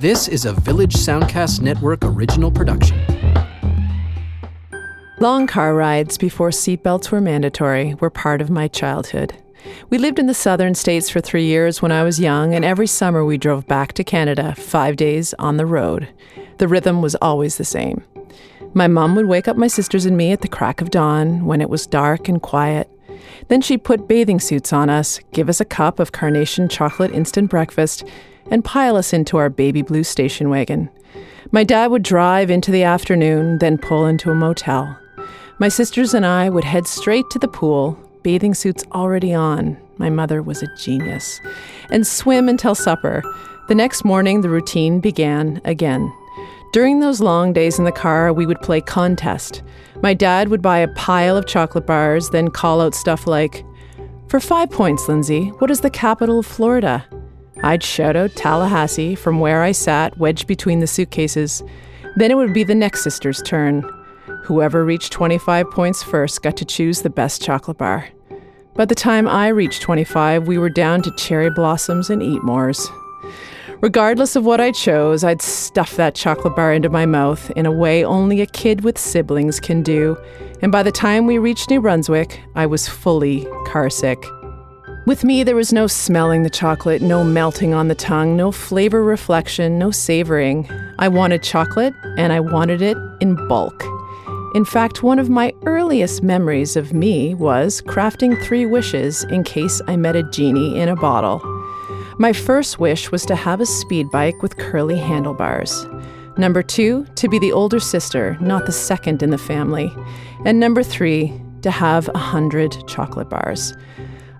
This is a Village Soundcast Network original production. Long car rides before seatbelts were mandatory were part of my childhood. We lived in the southern states for three years when I was young, and every summer we drove back to Canada, five days on the road. The rhythm was always the same. My mom would wake up my sisters and me at the crack of dawn when it was dark and quiet. Then she'd put bathing suits on us, give us a cup of carnation chocolate instant breakfast, and pile us into our baby blue station wagon. My dad would drive into the afternoon, then pull into a motel. My sisters and I would head straight to the pool, bathing suits already on. My mother was a genius. And swim until supper. The next morning, the routine began again. During those long days in the car, we would play contest. My dad would buy a pile of chocolate bars, then call out stuff like, For five points, Lindsay, what is the capital of Florida? I'd shout out Tallahassee from where I sat, wedged between the suitcases. Then it would be the next sister's turn. Whoever reached 25 points first got to choose the best chocolate bar. By the time I reached 25, we were down to cherry blossoms and Eatmores. Regardless of what I chose, I'd stuff that chocolate bar into my mouth in a way only a kid with siblings can do, and by the time we reached New Brunswick, I was fully carsick. With me, there was no smelling the chocolate, no melting on the tongue, no flavor reflection, no savoring. I wanted chocolate, and I wanted it in bulk. In fact, one of my earliest memories of me was crafting three wishes in case I met a genie in a bottle. My first wish was to have a speed bike with curly handlebars. Number two, to be the older sister, not the second in the family. And number three, to have a hundred chocolate bars.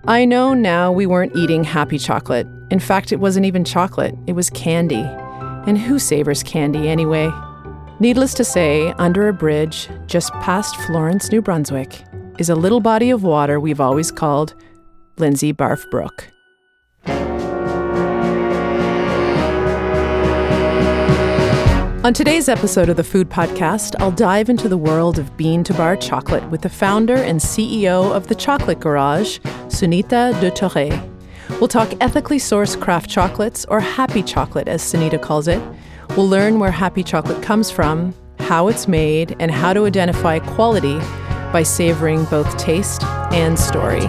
I know now we weren't eating happy chocolate. In fact, it wasn't even chocolate, it was candy. And who savors candy anyway? Needless to say, under a bridge just past Florence, New Brunswick, is a little body of water we've always called Lindsay Barf Brook. On today's episode of the Food Podcast, I'll dive into the world of bean to bar chocolate with the founder and CEO of the Chocolate Garage, Sunita de Tourreil. We'll talk ethically sourced craft chocolates, or happy chocolate as Sunita calls it. We'll learn where happy chocolate comes from, how it's made, and how to identify quality by savoring both taste and story.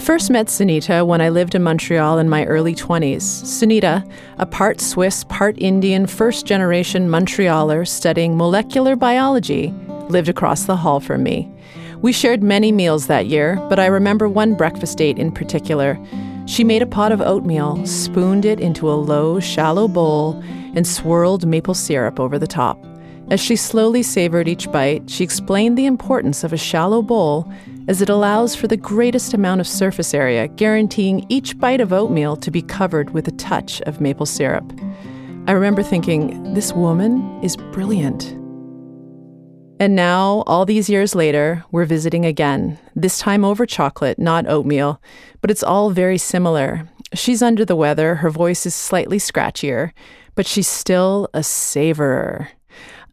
I first met Sunita when I lived in Montreal in my early 20s. Sunita, a part Swiss, part Indian, first generation Montrealer studying molecular biology, lived across the hall from me. We shared many meals that year, but I remember one breakfast date in particular. She made a pot of oatmeal, spooned it into a low, shallow bowl, and swirled maple syrup over the top. As she slowly savored each bite, she explained the importance of a shallow bowl as it allows for the greatest amount of surface area, guaranteeing each bite of oatmeal to be covered with a touch of maple syrup. I remember thinking, this woman is brilliant. And now, all these years later, we're visiting again, this time over chocolate, not oatmeal, but it's all very similar. She's under the weather, her voice is slightly scratchier, but she's still a savorer.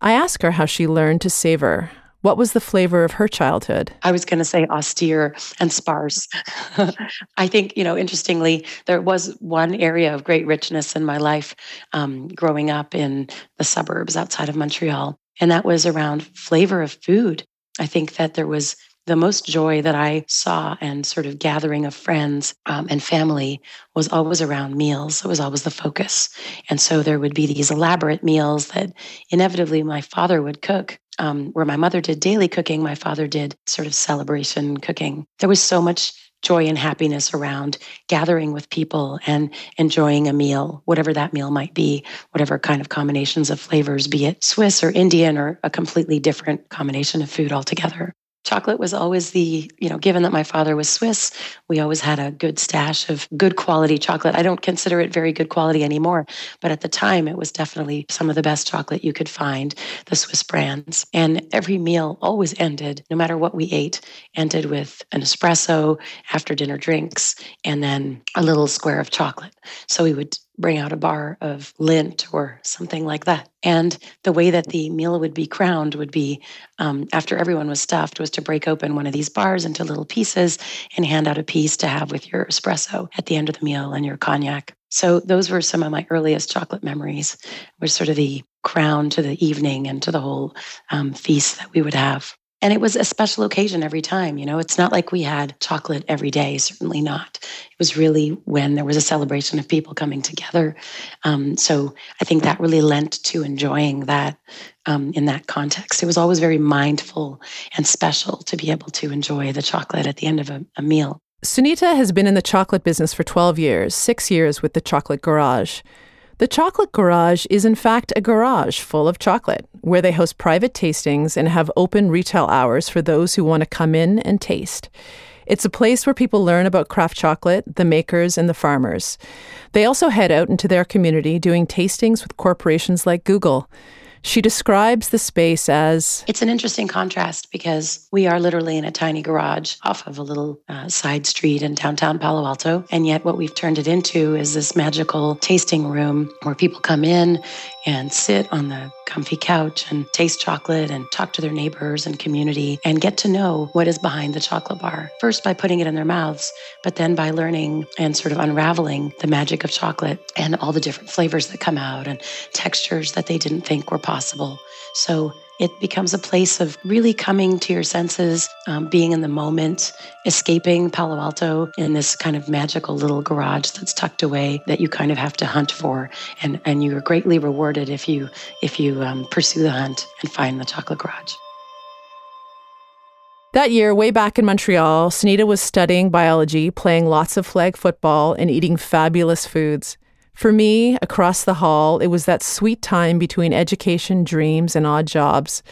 I ask her how she learned to savor, what was the flavor of her childhood? I was going to say austere and sparse. I think, you know, interestingly, there was one area of great richness in my life um, growing up in the suburbs outside of Montreal, and that was around flavor of food. I think that there was the most joy that I saw and sort of gathering of friends um, and family was always around meals. It was always the focus. And so there would be these elaborate meals that inevitably my father would cook um, where my mother did daily cooking, my father did sort of celebration cooking. There was so much joy and happiness around gathering with people and enjoying a meal, whatever that meal might be, whatever kind of combinations of flavors, be it Swiss or Indian or a completely different combination of food altogether chocolate was always the, you know, given that my father was Swiss, we always had a good stash of good quality chocolate. I don't consider it very good quality anymore, but at the time it was definitely some of the best chocolate you could find, the Swiss brands. And every meal always ended, no matter what we ate, ended with an espresso, after dinner drinks, and then a little square of chocolate. So we would bring out a bar of Lindt or something like that. And the way that the meal would be crowned would be um, after everyone was stuffed, was to break open one of these bars into little pieces and hand out a piece to have with your espresso at the end of the meal and your cognac. So those were some of my earliest chocolate memories, was sort of the crown to the evening and to the whole um, feast that we would have. And it was a special occasion every time. You know, it's not like we had chocolate every day, certainly not. It was really when there was a celebration of people coming together. Um, so I think that really lent to enjoying that um, in that context. It was always very mindful and special to be able to enjoy the chocolate at the end of a, a meal. Sunita has been in the chocolate business for 12 years, six years with the Chocolate Garage. The Chocolate Garage is, in fact, a garage full of chocolate where they host private tastings and have open retail hours for those who want to come in and taste. It's a place where people learn about craft chocolate, the makers, and the farmers. They also head out into their community doing tastings with corporations like Google. She describes the space as It's an interesting contrast because we are literally in a tiny garage off of a little uh, side street in downtown Palo Alto. And yet, what we've turned it into is this magical tasting room where people come in and sit on the comfy couch and taste chocolate and talk to their neighbors and community and get to know what is behind the chocolate bar. First, by putting it in their mouths, but then by learning and sort of unraveling the magic of chocolate and all the different flavors that come out and textures that they didn't think were possible. So it becomes a place of really coming to your senses, um, being in the moment, escaping Palo Alto in this kind of magical little garage that's tucked away that you kind of have to hunt for, and and you are greatly rewarded if you if you um, pursue the hunt and find the chocolate garage. That year, way back in Montreal, Sunita was studying biology, playing lots of flag football, and eating fabulous foods. For me, across the hall, it was that sweet time between education, dreams, and odd jobs.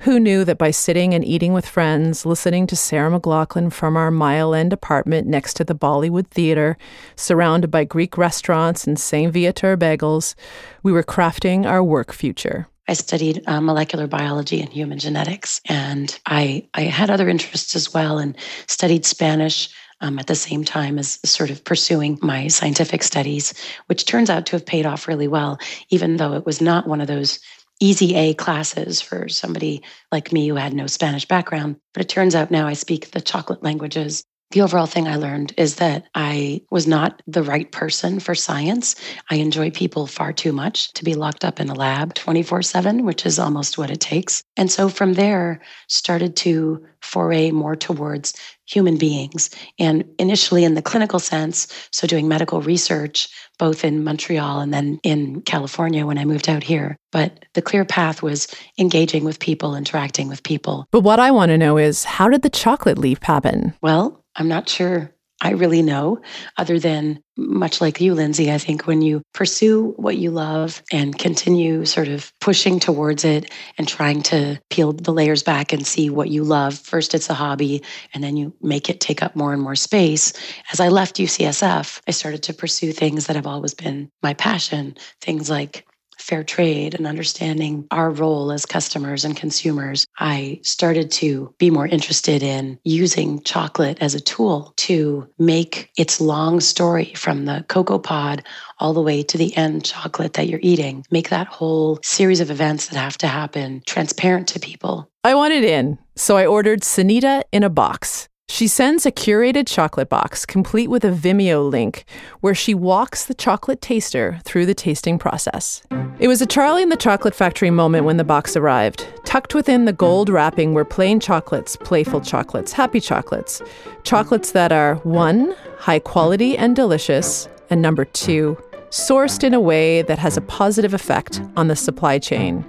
Who knew that by sitting and eating with friends, listening to Sarah McLachlan from our Mile End apartment next to the Bollywood Theatre, surrounded by Greek restaurants and St. Viateur bagels, we were crafting our work future. I studied uh, molecular biology and human genetics, and I, I had other interests as well and studied Spanish um, at the same time as sort of pursuing my scientific studies, which turns out to have paid off really well, even though it was not one of those easy A classes for somebody like me who had no Spanish background. But it turns out now I speak the chocolate languages the overall thing I learned is that I was not the right person for science. I enjoy people far too much to be locked up in a lab 24 7, which is almost what it takes. And so from there, started to foray more towards human beings. And initially in the clinical sense, so doing medical research, both in Montreal and then in California when I moved out here. But the clear path was engaging with people, interacting with people. But what I want to know is how did the chocolate leaf happen? Well, I'm not sure I really know, other than much like you, Lindsay. I think when you pursue what you love and continue sort of pushing towards it and trying to peel the layers back and see what you love, first it's a hobby and then you make it take up more and more space. As I left UCSF, I started to pursue things that have always been my passion, things like fair trade and understanding our role as customers and consumers, I started to be more interested in using chocolate as a tool to make its long story from the cocoa pod all the way to the end chocolate that you're eating. Make that whole series of events that have to happen transparent to people. I wanted in, so I ordered Sunita in a box. She sends a curated chocolate box complete with a Vimeo link where she walks the chocolate taster through the tasting process. It was a Charlie and the Chocolate Factory moment when the box arrived. Tucked within the gold wrapping were plain chocolates, playful chocolates, happy chocolates. Chocolates that are one, high quality and delicious, and number two, sourced in a way that has a positive effect on the supply chain.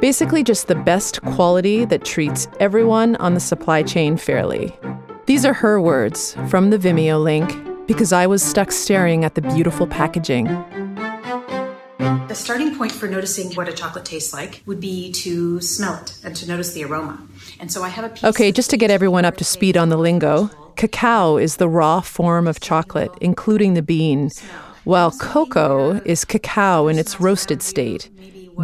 Basically, just the best quality that treats everyone on the supply chain fairly. These are her words from the Vimeo link because I was stuck staring at the beautiful packaging. The starting point for noticing what a chocolate tastes like would be to smell it and to notice the aroma. And so I have a piece Okay, just to get everyone up to speed on the lingo, cacao is the raw form of chocolate, including the bean, while cocoa is cacao in its roasted state.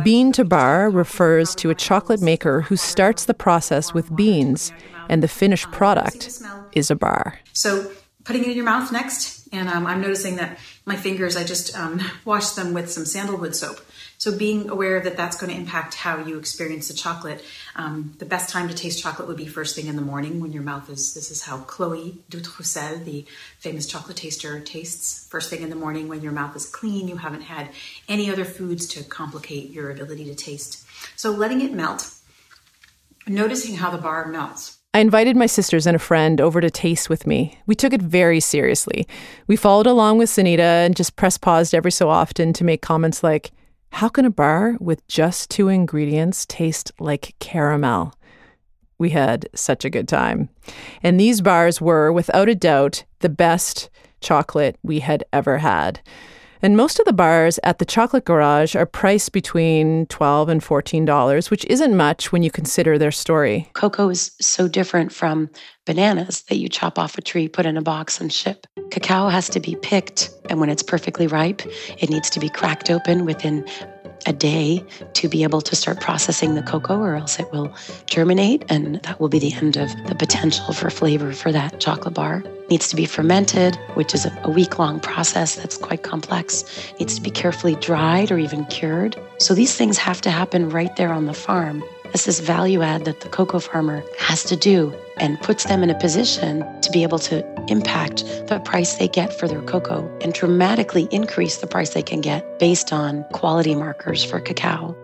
Bean to bar refers to a chocolate maker who starts the process with beans and the finished product is a bar. So putting it in your mouth next, And um, I'm noticing that my fingers, I just um, wash them with some sandalwood soap. So being aware that that's going to impact how you experience the chocolate. Um, the best time to taste chocolate would be first thing in the morning when your mouth is. This is how Chloé Doutre-Roussel, the famous chocolate taster, tastes. First thing in the morning when your mouth is clean, you haven't had any other foods to complicate your ability to taste. So letting it melt, noticing how the bar melts. I invited my sisters and a friend over to taste with me. We took it very seriously. We followed along with Sunita and just press paused every so often to make comments like, How can a bar with just two ingredients taste like caramel? We had such a good time. And these bars were, without a doubt, the best chocolate we had ever had. And most of the bars at the Chocolate Garage are priced between 12 and $14, which isn't much when you consider their story. Cocoa is so different from bananas that you chop off a tree, put in a box, and ship. Cacao has to be picked, and when it's perfectly ripe, it needs to be cracked open within a day to be able to start processing the cocoa, or else it will germinate, and that will be the end of the potential for flavor for that chocolate bar. Needs to be fermented, which is a week long process that's quite complex. Needs to be carefully dried or even cured. So these things have to happen right there on the farm. This value add that the cocoa farmer has to do and puts them in a position to be able to impact the price they get for their cocoa and dramatically increase the price they can get based on quality markers for cacao.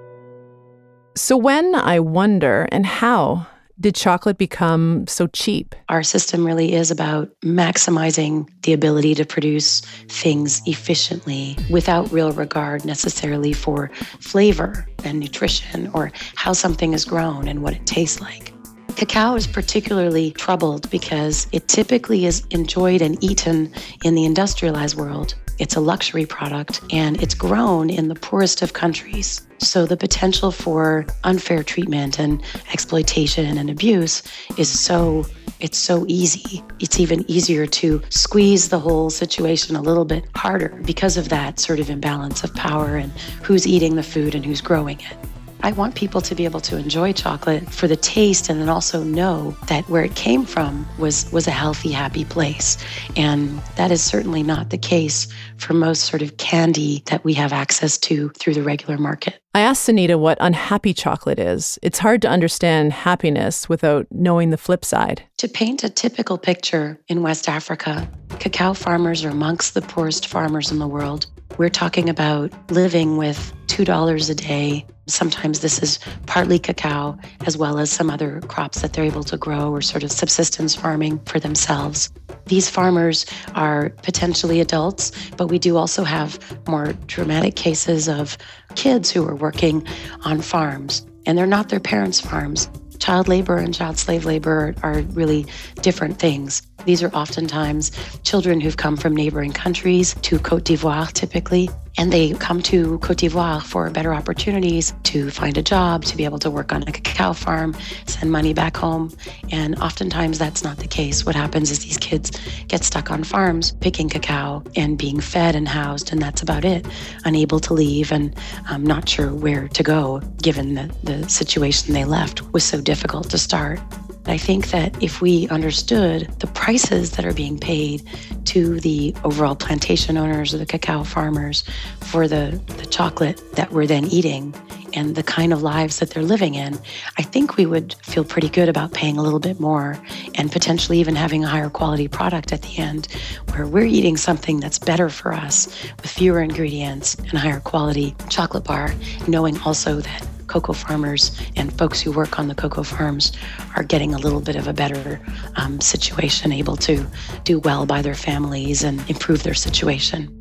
So, when I wonder, and how did chocolate become so cheap? Our system really is about maximizing the ability to produce things efficiently without real regard necessarily for flavor and nutrition or how something is grown and what it tastes like. Cacao is particularly troubled because it typically is enjoyed and eaten in the industrialized world. It's a luxury product and it's grown in the poorest of countries. So the potential for unfair treatment and exploitation and abuse is so it's so easy. It's even easier to squeeze the whole situation a little bit harder because of that sort of imbalance of power and who's eating the food and who's growing it. I want people to be able to enjoy chocolate for the taste and then also know that where it came from was was a healthy, happy place. And that is certainly not the case for most sort of candy that we have access to through the regular market. I asked Sunita what unhappy chocolate is. It's hard to understand happiness without knowing the flip side. To paint a typical picture in West Africa, cacao farmers are amongst the poorest farmers in the world. We're talking about living with $2 a day. Sometimes this is partly cacao, as well as some other crops that they're able to grow or sort of subsistence farming for themselves. These farmers are potentially adults, but we do also have more dramatic cases of kids who are working on farms, and they're not their parents' farms. Child labor and child slave labor are really different things. These are oftentimes children who've come from neighboring countries to Cote d'Ivoire typically, and they come to Cote d'Ivoire for better opportunities to find a job, to be able to work on a cacao farm, send money back home. And oftentimes that's not the case. What happens is these kids get stuck on farms picking cacao and being fed and housed, and that's about it. Unable to leave and um, not sure where to go, given that the situation they left was so difficult to start. I think that if we understood the prices that are being paid to the overall plantation owners or the cacao farmers for the, the chocolate that we're then eating and the kind of lives that they're living in, I think we would feel pretty good about paying a little bit more and potentially even having a higher quality product at the end where we're eating something that's better for us with fewer ingredients and higher quality chocolate bar, knowing also that cocoa farmers and folks who work on the cocoa farms are getting a little bit of a better um, situation, able to do well by their families and improve their situation.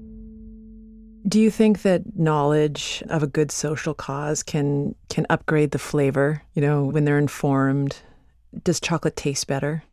Do you think that knowledge of a good social cause can can upgrade the flavor? You know, when they're informed, does chocolate taste better?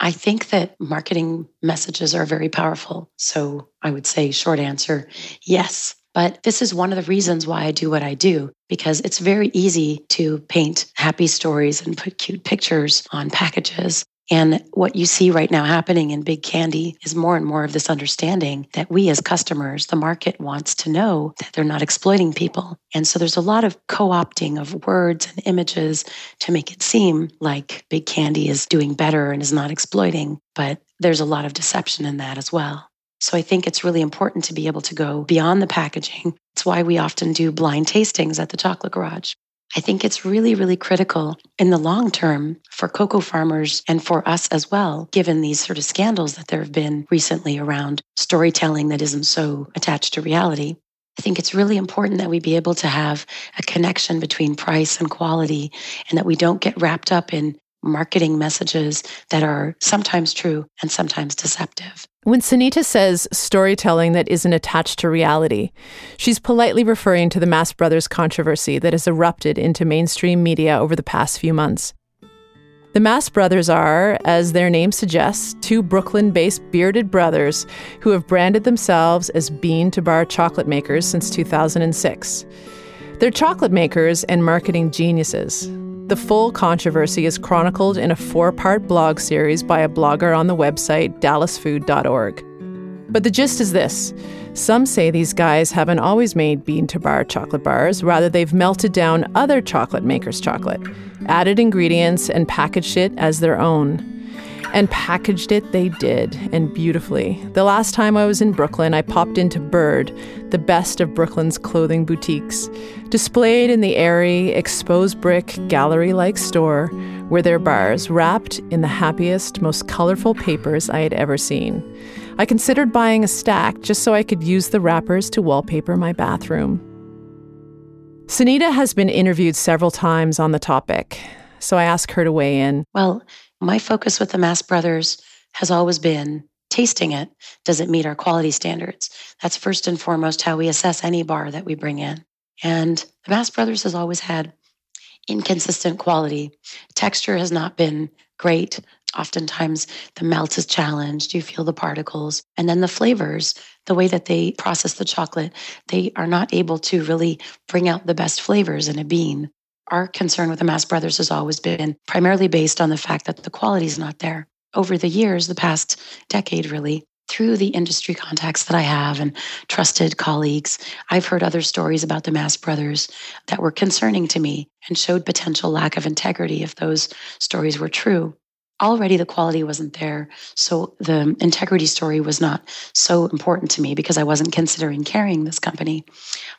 I think that marketing messages are very powerful. So I would say, short answer, yes. But this is one of the reasons why I do what I do, because it's very easy to paint happy stories and put cute pictures on packages. And what you see right now happening in big candy is more and more of this understanding that we as customers, the market wants to know that they're not exploiting people. And so there's a lot of co opting of words and images to make it seem like big candy is doing better and is not exploiting. But there's a lot of deception in that as well. So I think it's really important to be able to go beyond the packaging. It's why we often do blind tastings at the Chocolate Garage. I think it's really, really critical in the long term for cocoa farmers and for us as well, given these sort of scandals that there have been recently around storytelling that isn't so attached to reality. I think it's really important that we be able to have a connection between price and quality and that we don't get wrapped up in marketing messages that are sometimes true and sometimes deceptive. When Sunita says storytelling that isn't attached to reality, she's politely referring to the Mast Brothers controversy that has erupted into mainstream media over the past few months. The Mast Brothers are, as their name suggests, two Brooklyn based bearded brothers who have branded themselves as bean to bar chocolate makers since 2006. They're chocolate makers and marketing geniuses. The full controversy is chronicled in a four part blog series by a blogger on the website dallasfood.org. But the gist is this some say these guys haven't always made bean to bar chocolate bars, rather, they've melted down other chocolate makers' chocolate, added ingredients, and packaged it as their own. And packaged it they did, and beautifully. The last time I was in Brooklyn, I popped into Bird, the best of Brooklyn's clothing boutiques. Displayed in the airy, exposed brick, gallery like store were their bars, wrapped in the happiest, most colorful papers I had ever seen. I considered buying a stack just so I could use the wrappers to wallpaper my bathroom. Sunita has been interviewed several times on the topic, so I asked her to weigh in. Well, my focus with the Mast Brothers has always been tasting it. Does it meet our quality standards? That's first and foremost how we assess any bar that we bring in. And the Mast Brothers has always had inconsistent quality. Texture has not been great. Oftentimes, the melt is challenged. You feel the particles. And then the flavors, the way that they process the chocolate, they are not able to really bring out the best flavors in a bean. Our concern with the Mast Brothers has always been primarily based on the fact that the quality is not there. Over the years, the past decade really, through the industry contacts that I have and trusted colleagues, I've heard other stories about the Mast Brothers that were concerning to me and showed potential lack of integrity if those stories were true. Already the quality wasn't there. So the integrity story was not so important to me because I wasn't considering carrying this company.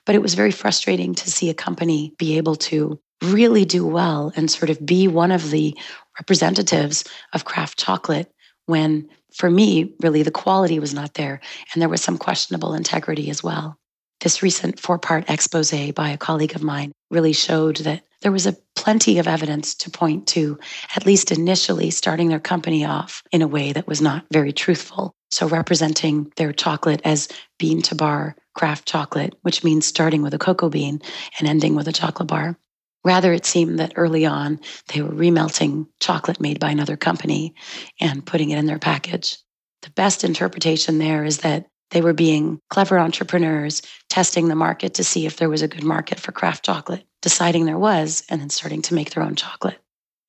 But it was very frustrating to see a company be able to really do well and sort of be one of the representatives of craft chocolate when for me really the quality was not there and there was some questionable integrity as well this recent four part expose by a colleague of mine really showed that there was a plenty of evidence to point to at least initially starting their company off in a way that was not very truthful so representing their chocolate as bean to bar craft chocolate which means starting with a cocoa bean and ending with a chocolate bar Rather, it seemed that early on they were remelting chocolate made by another company and putting it in their package. The best interpretation there is that they were being clever entrepreneurs, testing the market to see if there was a good market for craft chocolate, deciding there was, and then starting to make their own chocolate.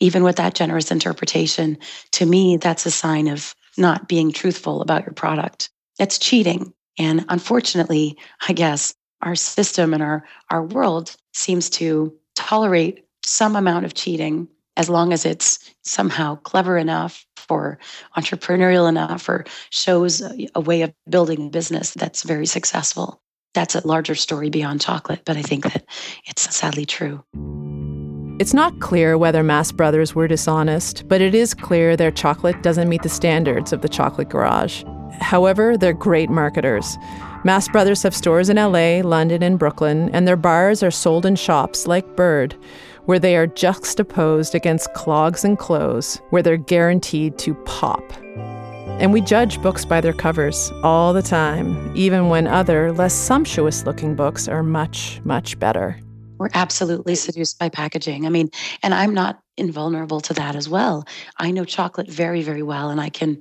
Even with that generous interpretation, to me, that's a sign of not being truthful about your product. That's cheating. And unfortunately, I guess our system and our, our world seems to tolerate some amount of cheating as long as it's somehow clever enough or entrepreneurial enough or shows a, way of building a business that's very successful. That's a larger story beyond chocolate, but I think that it's sadly true. It's not clear whether Mast Brothers were dishonest, but it is clear their chocolate doesn't meet the standards of the chocolate garage. However, they're great marketers. Mast Brothers have stores in LA, London, and Brooklyn, and their bars are sold in shops like Bird, where they are juxtaposed against clogs and clothes, where they're guaranteed to pop. And we judge books by their covers all the time, even when other, less sumptuous looking books are much, much better. We're absolutely seduced by packaging. I mean, and I'm not invulnerable to that as well. I know chocolate very, very well, and I can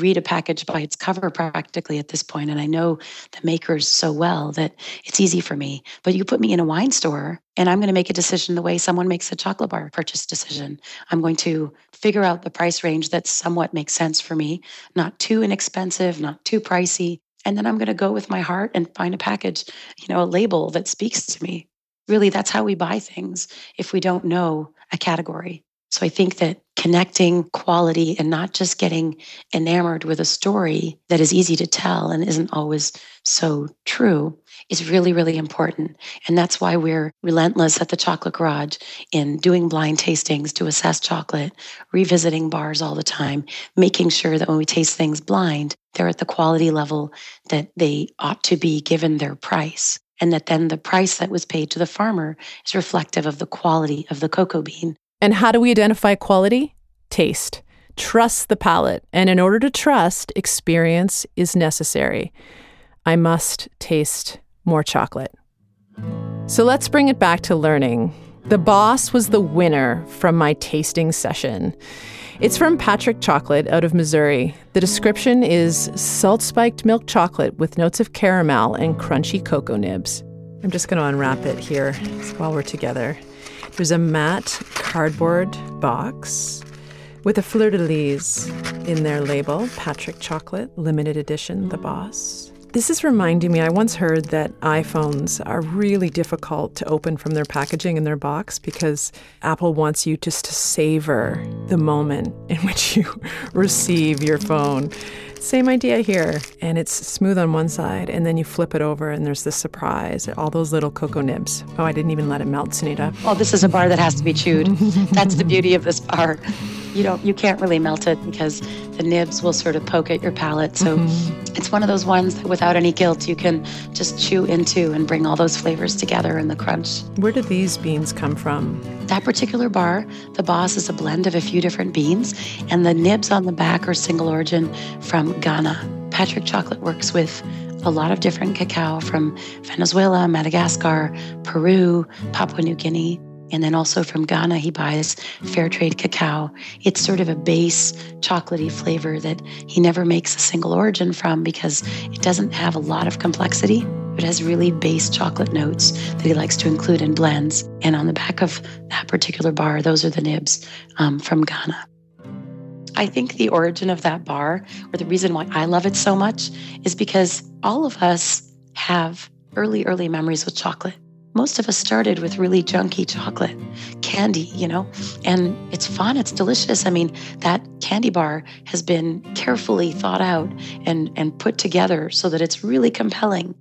read a package by its cover practically at this point and i know the makers so well that it's easy for me. But you put me in a wine store and i'm going to make a decision the way someone makes a chocolate bar purchase decision. I'm going to figure out the price range that somewhat makes sense for me not too inexpensive not too pricey and then i'm going to go with my heart and find a package you know a label that speaks to me. Really that's how we buy things if we don't know a category So I think that connecting quality and not just getting enamored with a story that is easy to tell and isn't always so true is really, really important. And that's why we're relentless at the Chocolate Garage in doing blind tastings to assess chocolate, revisiting bars all the time, making sure that when we taste things blind, they're at the quality level that they ought to be given their price. And that then the price that was paid to the farmer is reflective of the quality of the cocoa bean. And how do we identify quality? Taste. Trust the palate. And in order to trust, experience is necessary. I must taste more chocolate. So let's bring it back to learning. The Boss was the winner from my tasting session. It's from Patric Chocolate out of Missouri. The description is salt spiked milk chocolate with notes of caramel and crunchy cocoa nibs. I'm just going to unwrap it here while we're together. There's a matte cardboard box with a fleur de lis in their label Patric Chocolate, limited edition, The Boss. This is reminding me, I once heard that iPhones are really difficult to open from their packaging in their box because Apple wants you just to savor the moment in which you receive your phone. Same idea here. And it's smooth on one side, and then you flip it over, and there's this surprise all those little cocoa nibs. Oh, I didn't even let it melt, Sunita. Well, this is a bar that has to be chewed. That's the beauty of this bar. You don't, you can't really melt it because the nibs will sort of poke at your palate. So mm-hmm. it's one of those ones that without any guilt, you can just chew into and bring all those flavors together in the crunch. Where do these beans come from? That particular bar, the boss is a blend of a few different beans, and the nibs on the back are single origin from Ghana. Patric Chocolate works with a lot of different cacao from Venezuela, Madagascar, Peru, Papua New Guinea. And then also from Ghana, he buys fair trade cacao. It's sort of a base chocolatey flavor that he never makes a single origin from because it doesn't have a lot of complexity. It has really base chocolate notes that he likes to include in blends. And on the back of that particular bar, those are the nibs um, from Ghana. I think the origin of that bar, or the reason why I love it so much, is because all of us have early, early memories with chocolate. Most of us started with really junky chocolate, candy, you know, and it's fun, it's delicious. I mean, that candy bar has been carefully thought out and, and put together so that it's really compelling.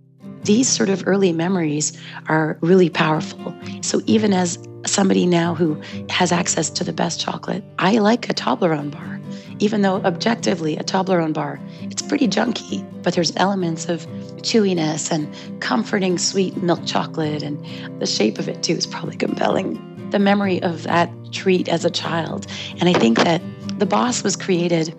These sort of early memories are really powerful. So even as somebody now who has access to the best chocolate, I like a Toblerone bar even though objectively a Toblerone bar, it's pretty junky, but there's elements of chewiness and comforting sweet milk chocolate, and the shape of it too is probably compelling. The memory of that treat as a child. And I think that the boss was created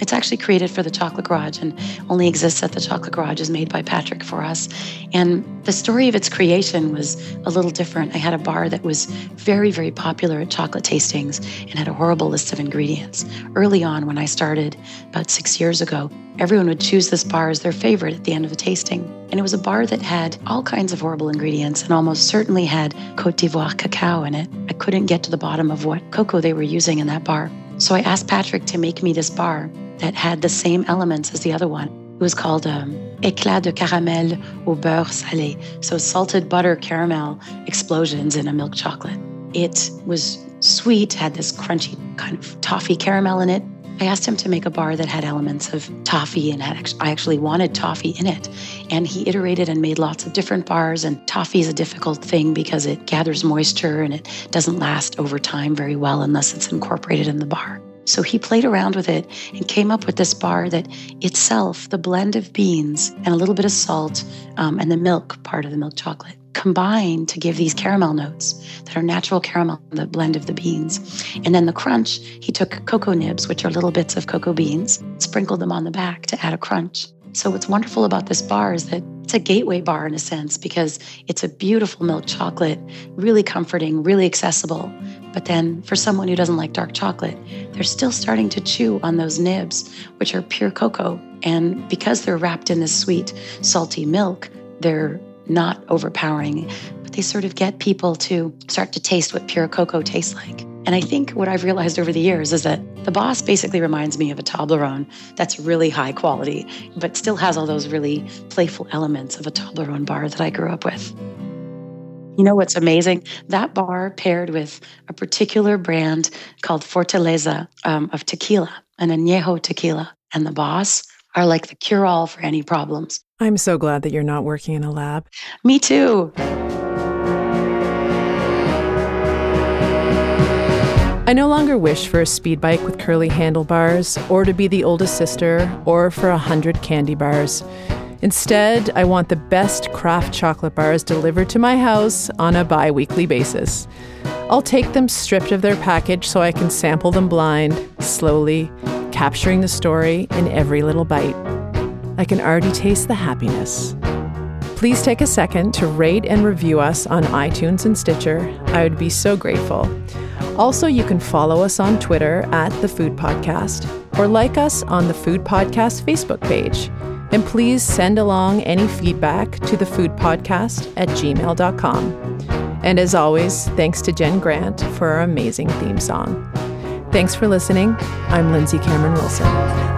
it's actually created for the Chocolate Garage and only exists at the Chocolate Garage, is made by Patrick for us. And the story of its creation was a little different. I had a bar that was very, very popular at chocolate tastings and had a horrible list of ingredients. Early on, when I started about six years ago, everyone would choose this bar as their favorite at the end of the tasting. And it was a bar that had all kinds of horrible ingredients and almost certainly had Cote d'Ivoire cacao in it. I couldn't get to the bottom of what cocoa they were using in that bar. So I asked Patrick to make me this bar that had the same elements as the other one. It was called um, Éclat de caramel au beurre salé, so salted butter caramel explosions in a milk chocolate. It was sweet, had this crunchy kind of toffee caramel in it. I asked him to make a bar that had elements of toffee and had, I actually wanted toffee in it. And he iterated and made lots of different bars. And toffee is a difficult thing because it gathers moisture and it doesn't last over time very well unless it's incorporated in the bar. So he played around with it and came up with this bar that itself, the blend of beans and a little bit of salt um, and the milk part of the milk chocolate, combine to give these caramel notes that are natural caramel, the blend of the beans. And then the crunch, he took cocoa nibs, which are little bits of cocoa beans, sprinkled them on the back to add a crunch. So, what's wonderful about this bar is that it's a gateway bar in a sense because it's a beautiful milk chocolate, really comforting, really accessible. But then, for someone who doesn't like dark chocolate, they're still starting to chew on those nibs, which are pure cocoa. And because they're wrapped in this sweet, salty milk, they're not overpowering, they sort of get people to start to taste what pure cocoa tastes like. And I think what I've realized over the years is that the boss basically reminds me of a Toblerone that's really high quality, but still has all those really playful elements of a Toblerone bar that I grew up with. You know what's amazing? That bar paired with a particular brand called Fortaleza um, of tequila, an añejo tequila, and the boss are like the cure all for any problems. I'm so glad that you're not working in a lab. Me too. I no longer wish for a speed bike with curly handlebars, or to be the oldest sister, or for a hundred candy bars. Instead, I want the best craft chocolate bars delivered to my house on a bi weekly basis. I'll take them stripped of their package so I can sample them blind, slowly, capturing the story in every little bite. I can already taste the happiness. Please take a second to rate and review us on iTunes and Stitcher. I would be so grateful. Also, you can follow us on Twitter at The Food Podcast or like us on the Food Podcast Facebook page. And please send along any feedback to thefoodpodcast food podcast at gmail.com. And as always, thanks to Jen Grant for our amazing theme song. Thanks for listening. I'm Lindsay Cameron Wilson.